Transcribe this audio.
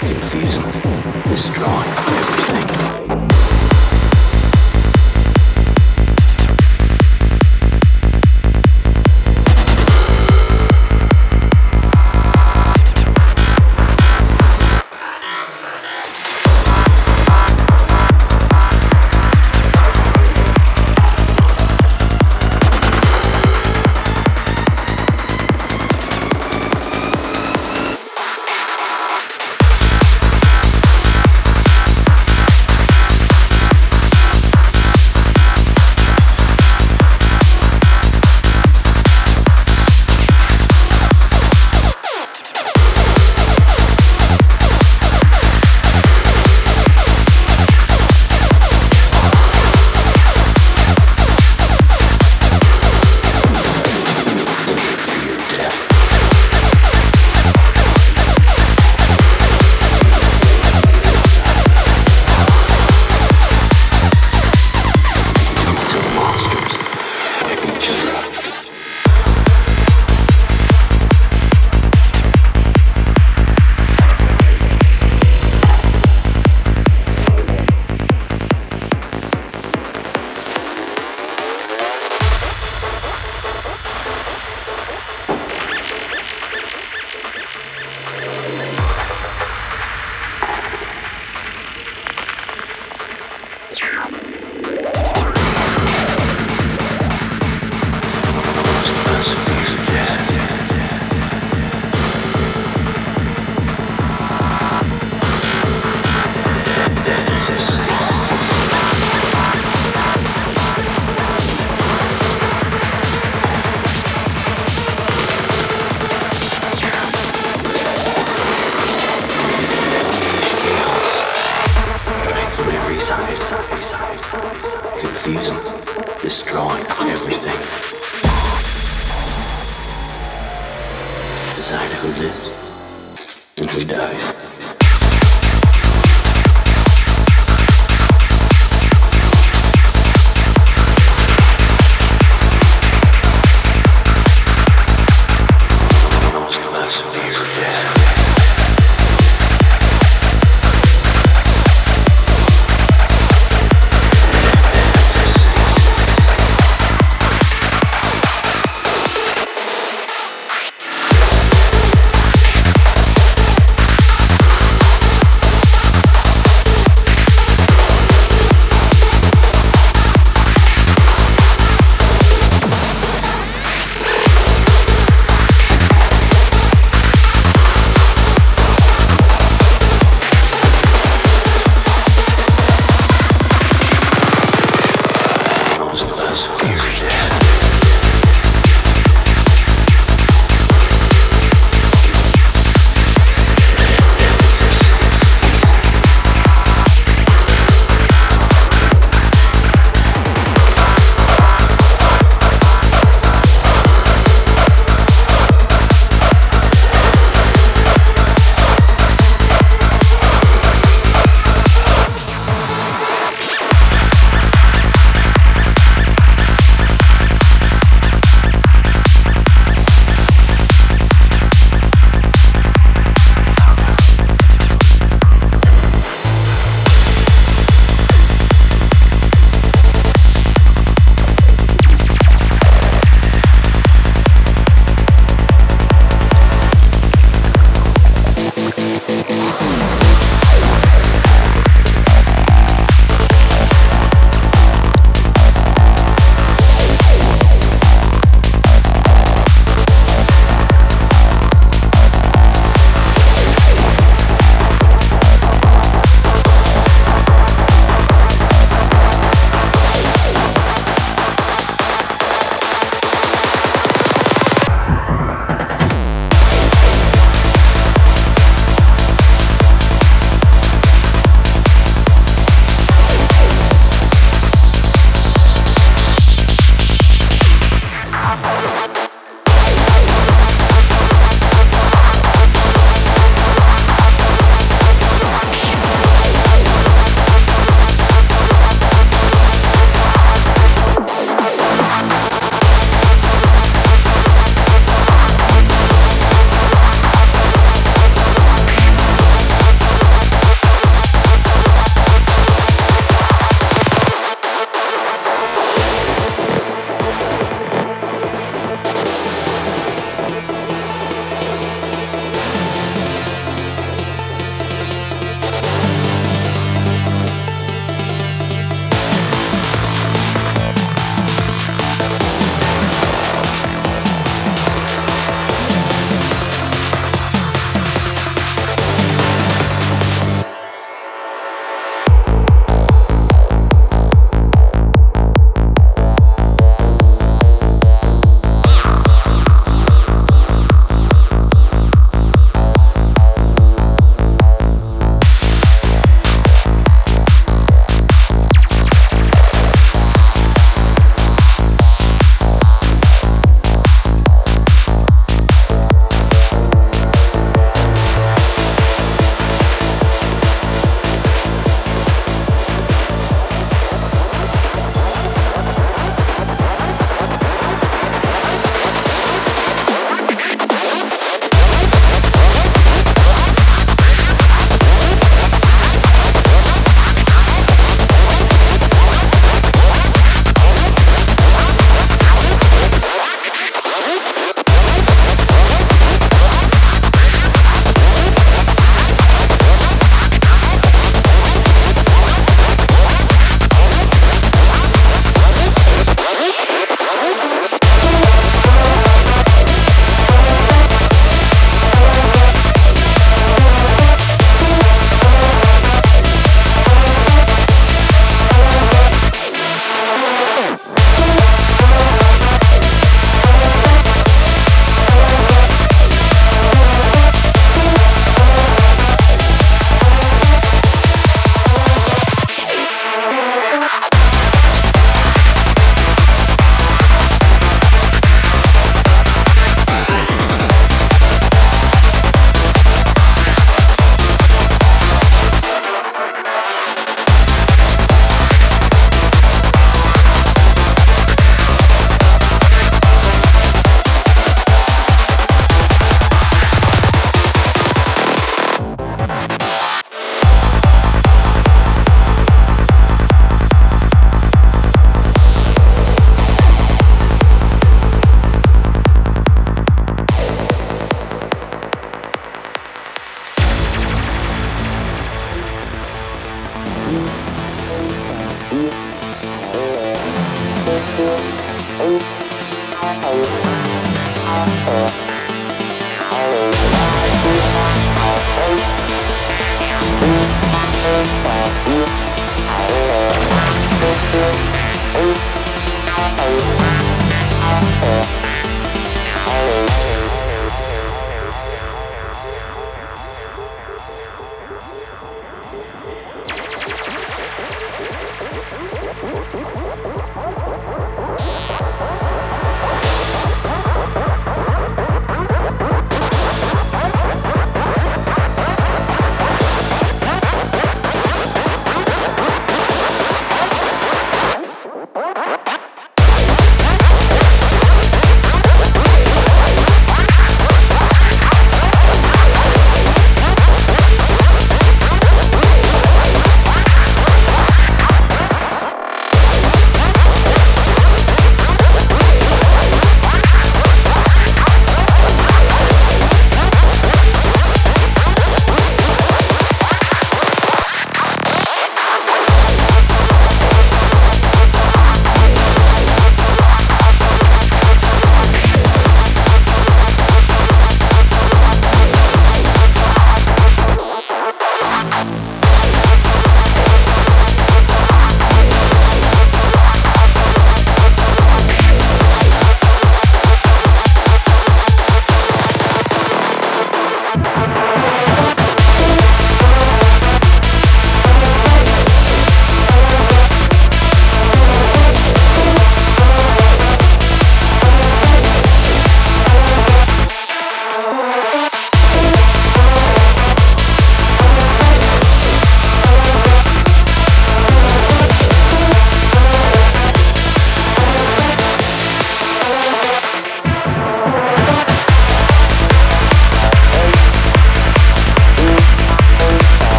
confusing, destroying everything.